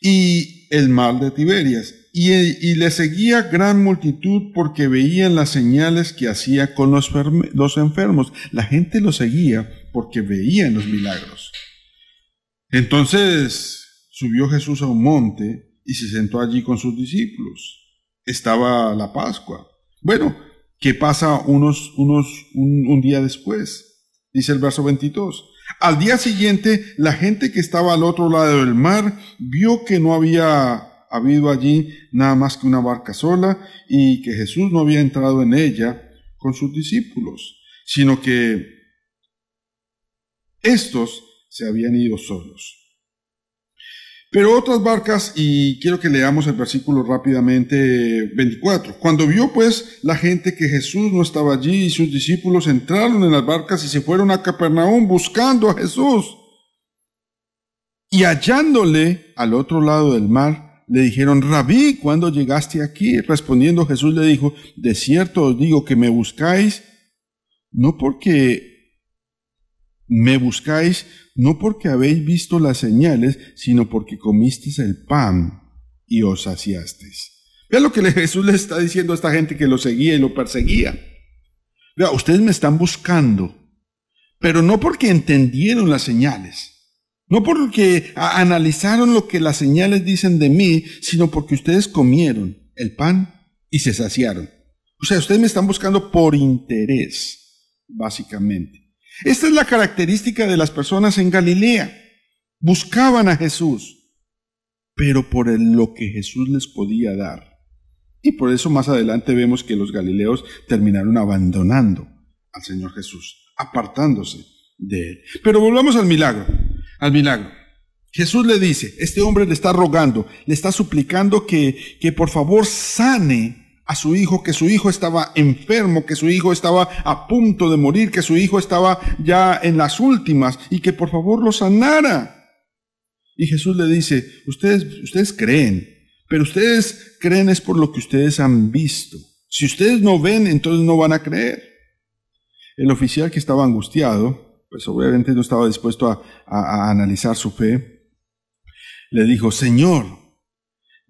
y el mar de Tiberias, y, le seguía gran multitud porque veían las señales que hacía con los, los enfermos. La gente lo seguía porque veían los milagros. Entonces subió Jesús a un monte y se sentó allí con sus discípulos. Estaba la Pascua. Bueno, ¿qué pasa unos, unos, un, un día después? Dice el verso 22. Al día siguiente, la gente que estaba al otro lado del mar vio que no había habido allí nada más que una barca sola y que Jesús no había entrado en ella con sus discípulos, sino que estos se habían ido solos. Pero otras barcas, y quiero que leamos el versículo rápidamente 24. Cuando vio pues la gente que Jesús no estaba allí y sus discípulos entraron en las barcas y se fueron a Capernaum buscando a Jesús. Y hallándole al otro lado del mar, le dijeron, Rabí, ¿cuándo llegaste aquí? Respondiendo Jesús le dijo, de cierto os digo que me buscáis, no porque me buscáis no porque habéis visto las señales, sino porque comisteis el pan y os saciasteis. Vea lo que Jesús le está diciendo a esta gente que lo seguía y lo perseguía. Vea, ustedes me están buscando, pero no porque entendieron las señales, no porque analizaron lo que las señales dicen de mí, sino porque ustedes comieron el pan y se saciaron. O sea, ustedes me están buscando por interés, básicamente. Esta es la característica de las personas en Galilea. Buscaban a Jesús, pero por lo que Jesús les podía dar. Y por eso más adelante vemos que los galileos terminaron abandonando al Señor Jesús, apartándose de él. Pero volvamos al milagro, al milagro. Jesús le dice, este hombre le está rogando, le está suplicando que, que por favor sane a su hijo que su hijo estaba enfermo, que su hijo estaba a punto de morir, que su hijo estaba ya en las últimas y que por favor lo sanara. Y Jesús le dice, ustedes, ustedes creen, pero ustedes creen es por lo que ustedes han visto. Si ustedes no ven, entonces no van a creer. El oficial que estaba angustiado, pues obviamente no estaba dispuesto a, a analizar su fe, le dijo, Señor,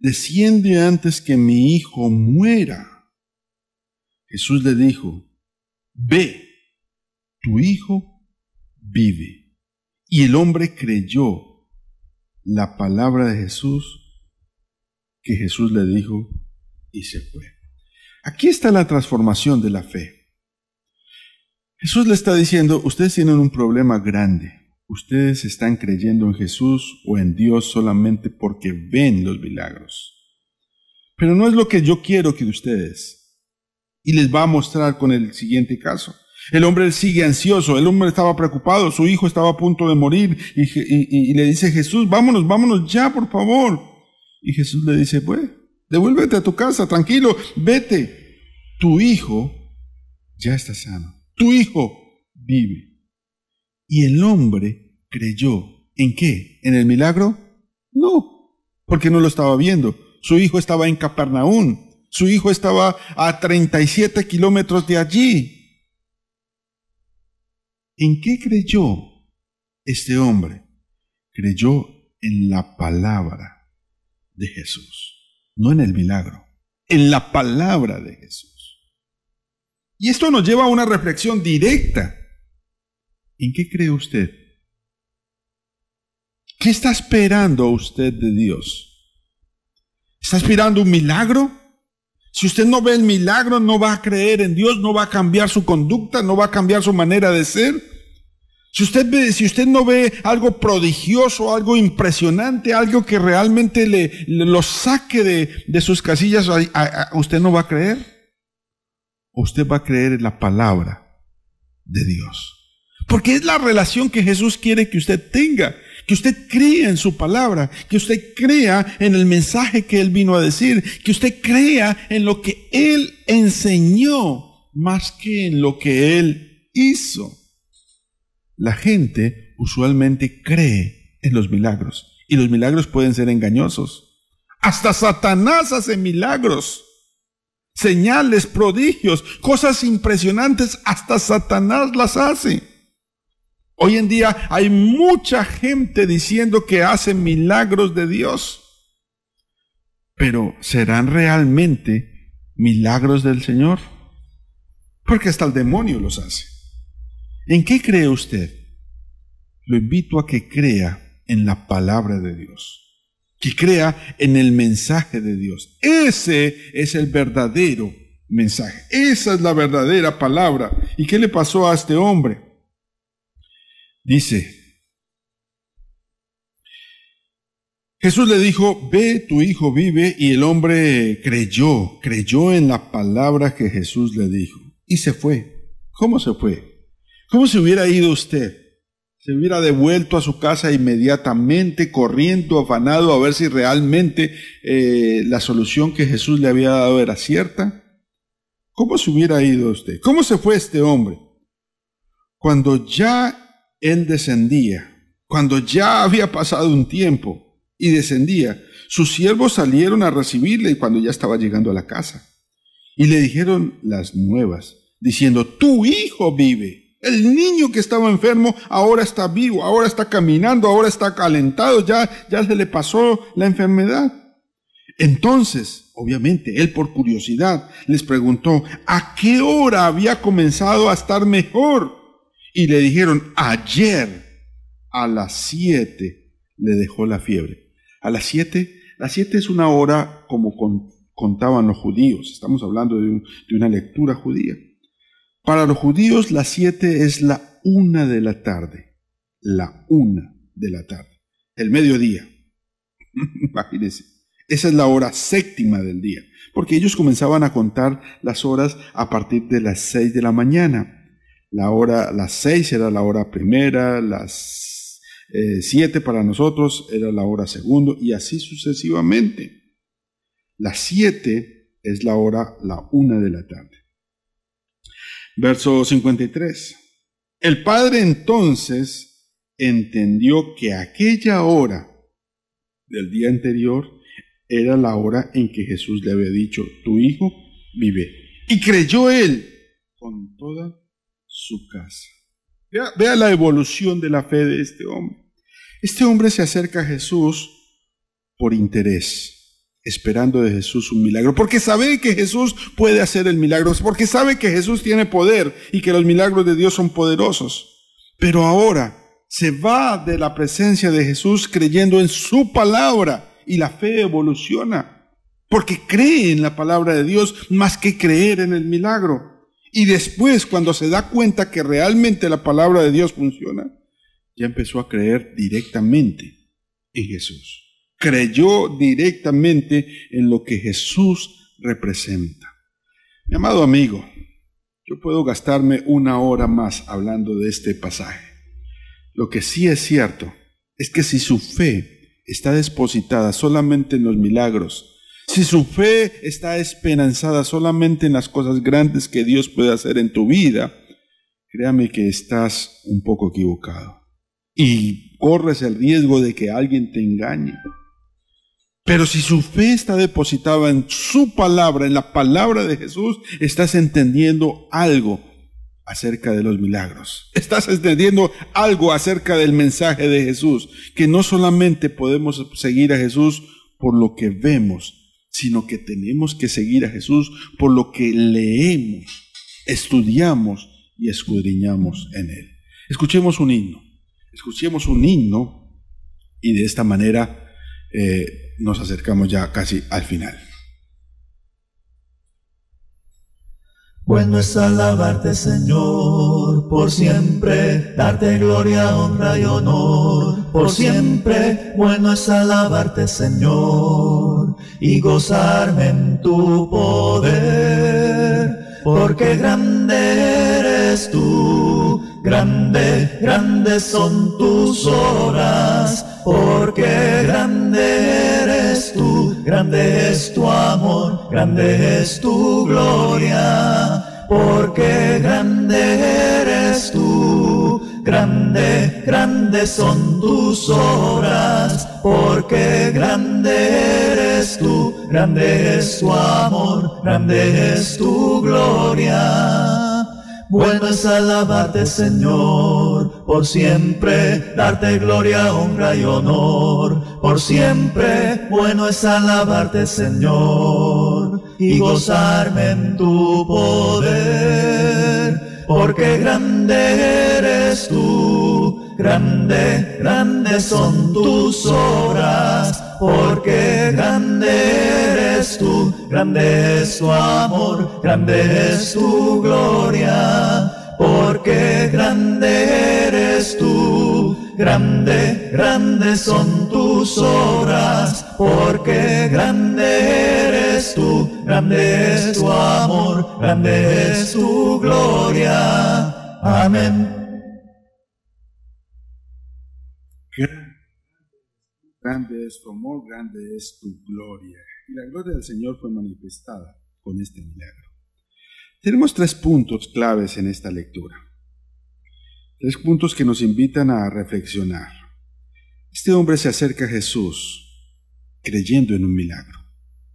desciende antes que mi hijo muera. Jesús le dijo, ve, tu hijo vive. Y el hombre creyó la palabra de Jesús que Jesús le dijo y se fue. Aquí está la transformación de la fe. Jesús le está diciendo, ustedes tienen un problema grande. Ustedes están creyendo en Jesús o en Dios solamente porque ven los milagros. Pero no es lo que yo quiero que de ustedes. Y les va a mostrar con el siguiente caso. El hombre sigue ansioso, el hombre estaba preocupado, su hijo estaba a punto de morir y, le dice Jesús, vámonos, vámonos ya, por favor. Y Jesús le dice, pues, devuélvete a tu casa, tranquilo, vete. Tu hijo ya está sano, tu hijo vive. Y el hombre creyó. ¿En qué? ¿En el milagro? No, porque no lo estaba viendo. Su hijo estaba en Capernaum. Su hijo estaba a 37 kilómetros de allí. ¿En qué creyó este hombre? Creyó en la palabra de Jesús, no en el milagro, en la palabra de Jesús. Y esto nos lleva a una reflexión directa ¿En qué cree usted? ¿Qué está esperando usted de Dios? ¿Está esperando un milagro? Si usted no ve el milagro, no va a creer en Dios, no va a cambiar su conducta, no va a cambiar su manera de ser. Si usted, no ve algo prodigioso, algo impresionante, algo que realmente le, lo saque de, de sus casillas, ¿usted no va a creer? usted va a creer en la palabra de Dios? Porque es la relación que Jesús quiere que usted tenga, que usted crea en su palabra, que usted crea en el mensaje que Él vino a decir, que usted crea en lo que Él enseñó más que en lo que Él hizo. La gente usualmente cree en los milagros y los milagros pueden ser engañosos. Hasta Satanás hace milagros, señales, prodigios, cosas impresionantes, hasta Satanás las hace. Hoy en día hay mucha gente diciendo que hace milagros de Dios. Pero ¿serán realmente milagros del Señor? Porque hasta el demonio los hace. ¿En qué cree usted? Lo invito a que crea en la palabra de Dios, que crea en el mensaje de Dios. Ese es el verdadero mensaje. Esa es la verdadera palabra. ¿Y qué le pasó a este hombre? Dice, Jesús le dijo, ve, tu hijo vive, y el hombre creyó, creyó en la palabra que Jesús le dijo, y se fue. ¿Cómo se fue? ¿Cómo se hubiera ido usted? Se hubiera devuelto a su casa inmediatamente, corriendo, afanado, a ver si realmente eh, la solución que Jesús le había dado era cierta. ¿Cómo se hubiera ido usted? ¿Cómo se fue este hombre? Cuando ya él descendía. Cuando ya había pasado un tiempo y descendía, sus siervos salieron a recibirle cuando ya estaba llegando a la casa. Y le dijeron las nuevas, diciendo, tu hijo vive. El niño que estaba enfermo ahora está vivo, ahora está caminando, ahora está calentado, ya, ya se le pasó la enfermedad. Entonces, obviamente, él por curiosidad les preguntó, ¿a qué hora había comenzado a estar mejor? Y le dijeron, ayer a las siete le dejó la fiebre. A las siete, las siete es una hora como contaban los judíos. Estamos hablando de, una lectura judía. Para los judíos las siete es la una de la tarde. La una de la tarde. El mediodía. Imagínense. Esa es la hora séptima del día. Porque ellos comenzaban a contar las horas a partir de las seis de la mañana. La hora, las seis era la hora primera, las eh, siete para nosotros era la hora segundo y así sucesivamente. Las siete es la hora, la una de la tarde. Verso 53. El padre entonces entendió que aquella hora del día anterior era la hora en que Jesús le había dicho, tu hijo vive. Y creyó él con toda su casa. Vea, la evolución de la fe de este hombre. Este hombre se acerca a Jesús por interés, esperando de Jesús un milagro, porque sabe que Jesús puede hacer el milagro, porque sabe que Jesús tiene poder y que los milagros de Dios son poderosos. Pero ahora se va de la presencia de Jesús creyendo en su palabra y la fe evoluciona, porque cree en la palabra de Dios más que creer en el milagro. Y después, cuando se da cuenta que realmente la palabra de Dios funciona, ya empezó a creer directamente en Jesús. Creyó directamente en lo que Jesús representa. Mi amado amigo, yo puedo gastarme una hora más hablando de este pasaje. Lo que sí es cierto es que si su fe está depositada solamente en los milagros si su fe está esperanzada solamente en las cosas grandes que Dios puede hacer en tu vida, créame que estás un poco equivocado. Y corres el riesgo de que alguien te engañe. Pero si su fe está depositada en su palabra, en la palabra de Jesús, estás entendiendo algo acerca de los milagros. Estás entendiendo algo acerca del mensaje de Jesús, que no solamente podemos seguir a Jesús por lo que vemos, sino que tenemos que seguir a Jesús por lo que leemos, estudiamos y escudriñamos en Él. Escuchemos un himno, escuchemos un himno y de esta manera eh, nos acercamos ya casi al final. Bueno es alabarte, Señor, por siempre, darte gloria, honra y honor, por siempre. Bueno es alabarte, Señor, y gozarme en tu poder, porque grande eres tú grande, grande son tus obras, porque grande eres tú, grande es tu amor, grande es tu gloria, porque grande eres tú, grande, grande son tus obras, porque grande eres tú, grande es tu amor, grande es tu gloria. Bueno es alabarte, Señor, por siempre, darte gloria, honra y honor, por siempre. Bueno es alabarte, Señor, y gozarme en tu poder, porque grande eres tú, grande, grande son tus obras, porque grande eres tú, grande es tu amor, grande es tu gloria, porque grande eres tú, grande, grande son tus obras, porque grande eres tú, grande es tu amor, grande es tu gloria. Amén. Grande es tu amor, grande es tu gloria. Y la gloria del Señor fue manifestada con este milagro. Tenemos tres puntos claves en esta lectura. Tres puntos que nos invitan a reflexionar. Este hombre se acerca a Jesús creyendo en un milagro,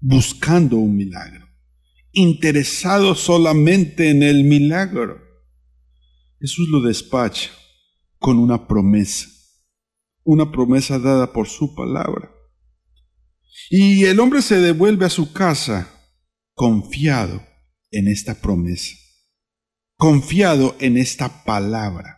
buscando un milagro, interesado solamente en el milagro. Jesús lo despacha con una promesa una promesa dada por su palabra. Y el hombre se devuelve a su casa confiado en esta promesa, confiado en esta palabra.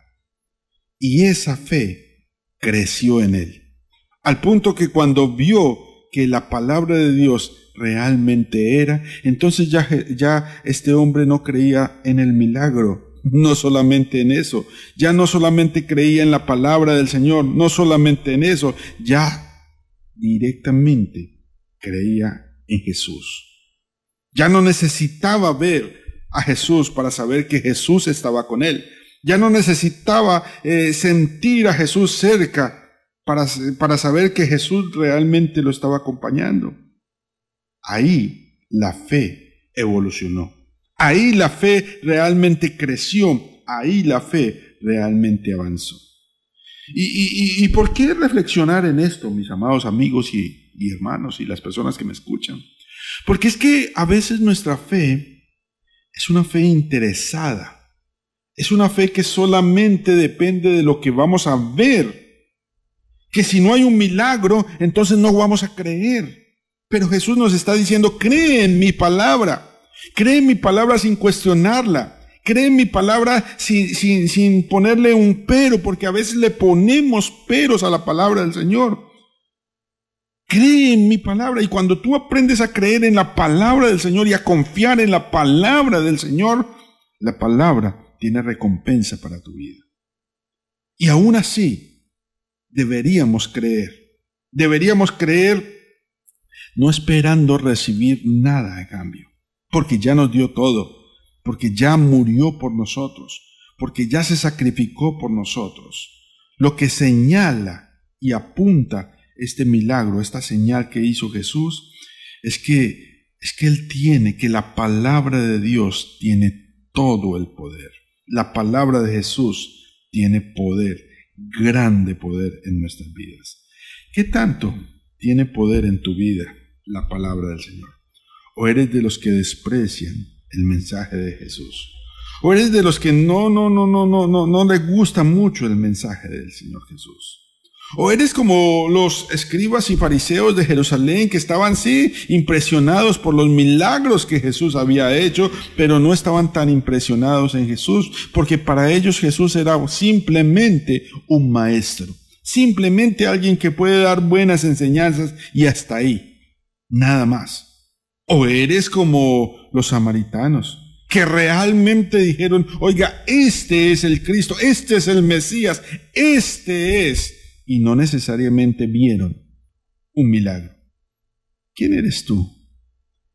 Y esa fe creció en él, al punto que cuando vio que la palabra de Dios realmente era, entonces ya, ya este hombre no creía en el milagro, no solamente en eso, ya no solamente creía en la palabra del Señor, no solamente en eso, ya directamente creía en Jesús. Ya no necesitaba ver a Jesús para saber que Jesús estaba con él. Ya no necesitaba eh, sentir a Jesús cerca para, para saber que Jesús realmente lo estaba acompañando. Ahí la fe evolucionó. Ahí la fe realmente creció, ahí la fe realmente avanzó. ¿Y, por qué reflexionar en esto, mis amados amigos y, y hermanos y las personas que me escuchan? Porque es que a veces nuestra fe es una fe interesada, es una fe que solamente depende de lo que vamos a ver, que si no hay un milagro, entonces no vamos a creer. Pero Jesús nos está diciendo, cree en mi palabra. Cree en mi palabra sin cuestionarla. Cree en mi palabra sin, sin, sin ponerle un pero, porque a veces le ponemos peros a la palabra del Señor. Cree en mi palabra. Y cuando tú aprendes a creer en la palabra del Señor y a confiar en la palabra del Señor, la palabra tiene recompensa para tu vida. Y aún así, deberíamos creer. Deberíamos creer no esperando recibir nada a cambio porque ya nos dio todo, porque ya murió por nosotros, porque ya se sacrificó por nosotros. Lo que señala y apunta este milagro, esta señal que hizo Jesús, es que es que él tiene que la palabra de Dios tiene todo el poder. La palabra de Jesús tiene poder, grande poder en nuestras vidas. ¿Qué tanto tiene poder en tu vida la palabra del Señor? ¿O eres de los que desprecian el mensaje de Jesús? ¿O eres de los que no, no, no, no, no, no, no le gusta mucho el mensaje del Señor Jesús? ¿O eres como los escribas y fariseos de Jerusalén que estaban, sí, impresionados por los milagros que Jesús había hecho, pero no estaban tan impresionados en Jesús, porque para ellos Jesús era simplemente un maestro, simplemente alguien que puede dar buenas enseñanzas y hasta ahí, nada más. ¿O eres como los samaritanos? que realmente dijeron, oiga, este es el Cristo, este es el Mesías, este es, y no necesariamente vieron un milagro. ¿Quién eres tú?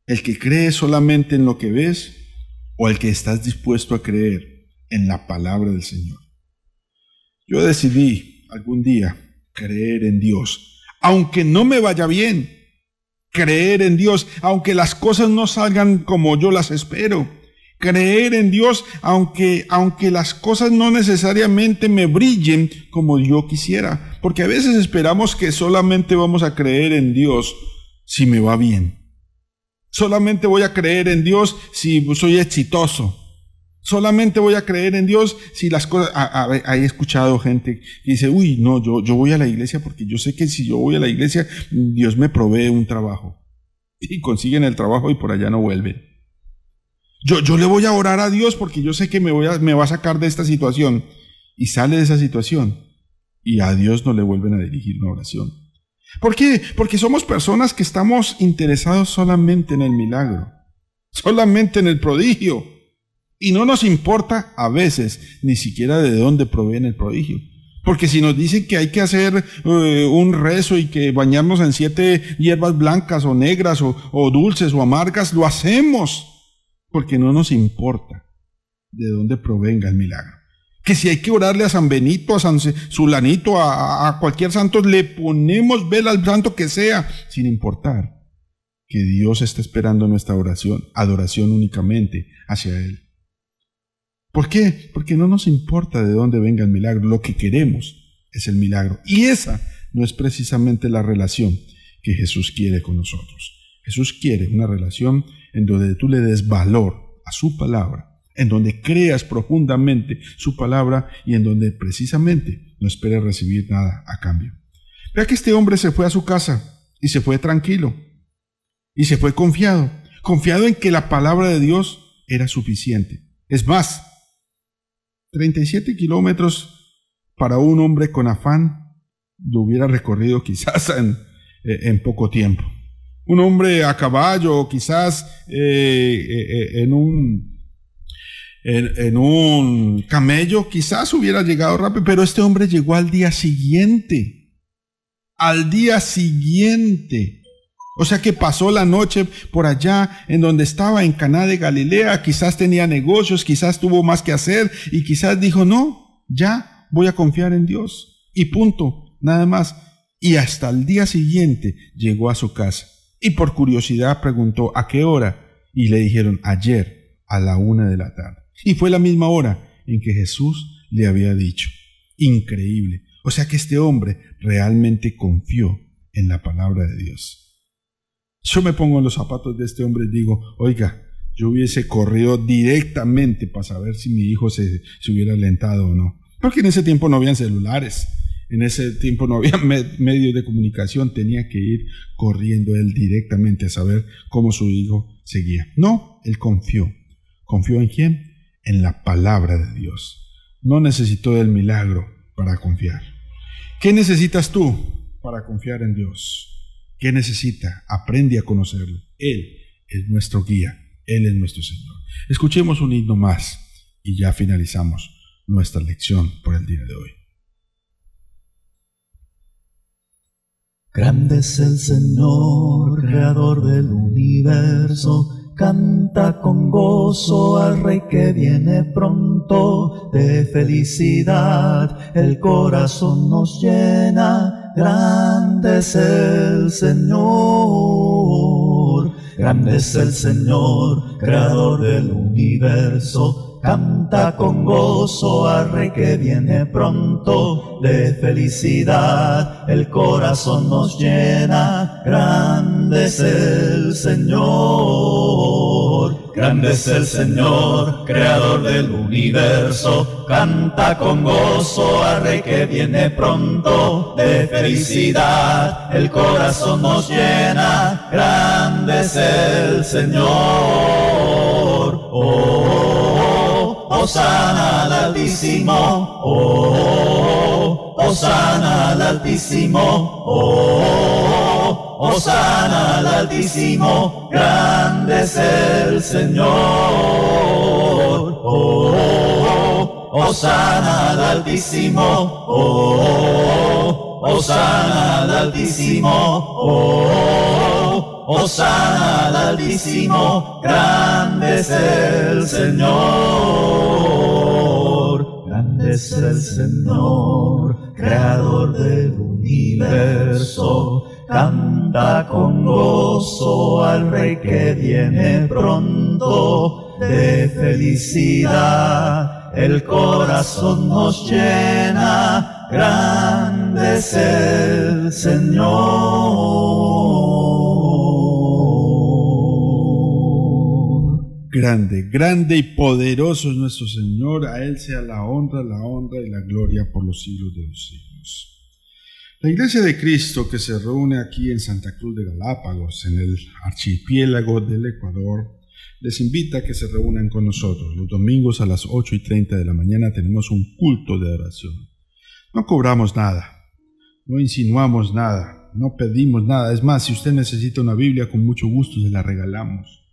¿El que cree solamente en lo que ves o el que estás dispuesto a creer en la palabra del Señor? Yo decidí algún día creer en Dios, aunque no me vaya bien, creer en Dios, aunque las cosas no salgan como yo las espero, creer en Dios, aunque, aunque las cosas no necesariamente me brillen como yo quisiera, porque a veces esperamos que solamente vamos a creer en Dios si me va bien. Solamente voy a creer en Dios si soy exitoso. Solamente voy a creer en Dios si las cosas... he escuchado gente que dice, uy, no, yo, yo voy a la iglesia porque yo sé que si yo voy a la iglesia, Dios me provee un trabajo. Y consiguen el trabajo y por allá no vuelven. Yo, yo le voy a orar a Dios porque yo sé que me, voy a, me va a sacar de esta situación. Y sale de esa situación. Y a Dios no le vuelven a dirigir una oración. ¿Por qué? Porque somos personas que estamos interesados solamente en el milagro, solamente en el prodigio. Y no nos importa a veces ni siquiera de dónde proviene el prodigio. Porque si nos dicen que hay que hacer eh, un rezo y que bañarnos en siete hierbas blancas o negras o, dulces o amargas, lo hacemos. Porque no nos importa de dónde provenga el milagro que si hay que orarle a San Benito, a San Sulanito, a, cualquier santo, le ponemos vela al santo que sea, sin importar que Dios está esperando nuestra oración, adoración únicamente hacia Él. ¿Por qué? Porque no nos importa de dónde venga el milagro, lo que queremos es el milagro. Y esa no es precisamente la relación que Jesús quiere con nosotros. Jesús quiere una relación en donde tú le des valor a su palabra en donde creas profundamente su palabra y en donde precisamente no esperes recibir nada a cambio. Vea que este hombre se fue a su casa y se fue tranquilo y se fue confiado, confiado en que la palabra de Dios era suficiente. Es más, 37 kilómetros para un hombre con afán lo hubiera recorrido quizás en, en poco tiempo. Un hombre a caballo, quizás eh, eh, en un en, un camello, quizás hubiera llegado rápido, pero este hombre llegó al día siguiente. Al día siguiente. O sea que pasó la noche por allá en donde estaba, en Caná de Galilea, quizás tenía negocios, quizás tuvo más que hacer y quizás dijo, no, ya voy a confiar en Dios. Y punto, nada más. Y hasta el día siguiente llegó a su casa. Y por curiosidad preguntó, ¿a qué hora? Y le dijeron, ayer, a la una de la tarde. Y fue la misma hora en que Jesús le había dicho. Increíble. O sea que este hombre realmente confió en la palabra de Dios. Yo me pongo en los zapatos de este hombre y digo, oiga, yo hubiese corrido directamente para saber si mi hijo se, se hubiera alentado o no. Porque en ese tiempo no habían celulares, en ese tiempo no había medios de comunicación, tenía que ir corriendo él directamente a saber cómo su hijo seguía. No, él confió. ¿Confió en quién? en la palabra de Dios. No necesitó el milagro para confiar. ¿Qué necesitas tú para confiar en Dios? ¿Qué necesita? Aprende a conocerlo. Él es nuestro guía. Él es nuestro Señor. Escuchemos un himno más y ya finalizamos nuestra lección por el día de hoy. Grande es el Señor, creador del universo Canta con gozo al Rey que viene pronto de felicidad. El corazón nos llena, grande es el Señor. Grande es el Señor, creador del universo Canta con gozo al Rey que viene pronto de felicidad. El corazón nos llena, grande es el Señor. Grande es el Señor, creador del universo. Canta con gozo al Rey que viene pronto. De felicidad. El corazón nos llena, grande es el Señor. Oh, Osana al Altísimo, oh, Osana al Altísimo, oh, Osana al Altísimo, grande es el Señor, oh, Osana al Altísimo, oh, Osana al Altísimo, oh, Osana al Altísimo, grande es el Señor. Grande es el Señor, creador del universo. Canta con gozo al Rey que viene pronto de felicidad. El corazón nos llena, grande es el Señor. Grande, grande y poderoso es nuestro Señor. A Él sea la honra, la honra y la gloria por los siglos de los siglos. La Iglesia de Cristo que se reúne aquí en Santa Cruz de Galápagos, en el archipiélago del Ecuador, les invita a que se reúnan con nosotros. Los domingos a las 8 y 30 de la mañana tenemos un culto de oración. No cobramos nada, no insinuamos nada, no pedimos nada. Es más, si usted necesita una Biblia, con mucho gusto se la regalamos.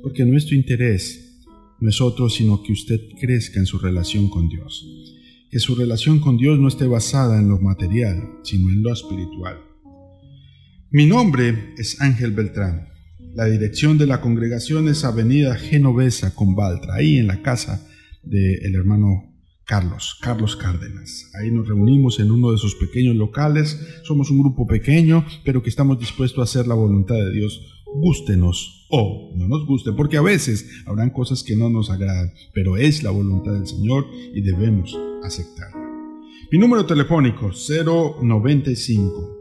Porque nuestro interés no es otro sino que usted crezca en su relación con Dios. Que su relación con Dios no esté basada en lo material, sino en lo espiritual. Mi nombre es Ángel Beltrán. La dirección de la congregación es Avenida Genovesa con Baltra, ahí en la casa del hermano Carlos, Carlos Cárdenas. Ahí nos reunimos en uno de sus pequeños locales. Somos un grupo pequeño, pero que estamos dispuestos a hacer la voluntad de Dios. Gústenos o no nos guste, porque a veces habrán cosas que no nos agradan, pero es la voluntad del Señor y debemos aceptarla. Mi número telefónico 095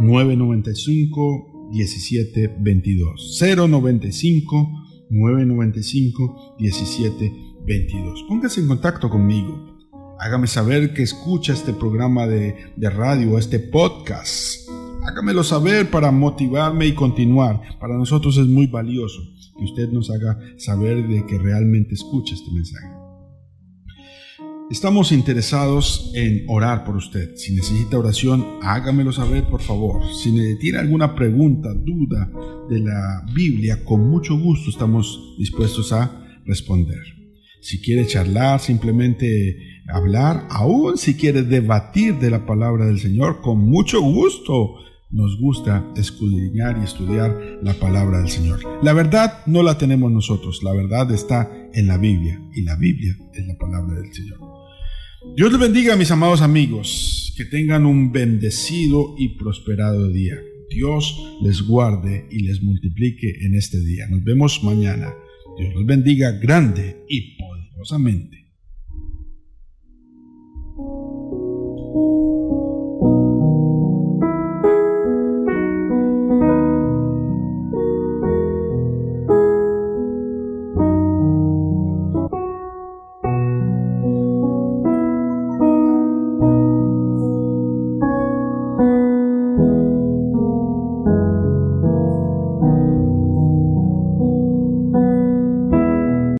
995 1722 095 995 1722 Póngase en contacto conmigo. Hágame saber que escucha este programa de, de radio, este podcast. Hágamelo saber para motivarme y continuar. Para nosotros es muy valioso que usted nos haga saber de que realmente escucha este mensaje. Estamos interesados en orar por usted. Si necesita oración, hágamelo saber, por favor. Si tiene alguna pregunta, duda de la Biblia, con mucho gusto estamos dispuestos a responder. Si quiere charlar, simplemente hablar, aún si quiere debatir de la palabra del Señor, con mucho gusto. Nos gusta escudriñar y estudiar la palabra del Señor. La verdad no la tenemos nosotros, la verdad está en la Biblia y la Biblia es la palabra del Señor. Dios les bendiga, mis amados amigos, que tengan un bendecido y prosperado día. Dios les guarde y les multiplique en este día. Nos vemos mañana. Dios los bendiga grande y poderosamente.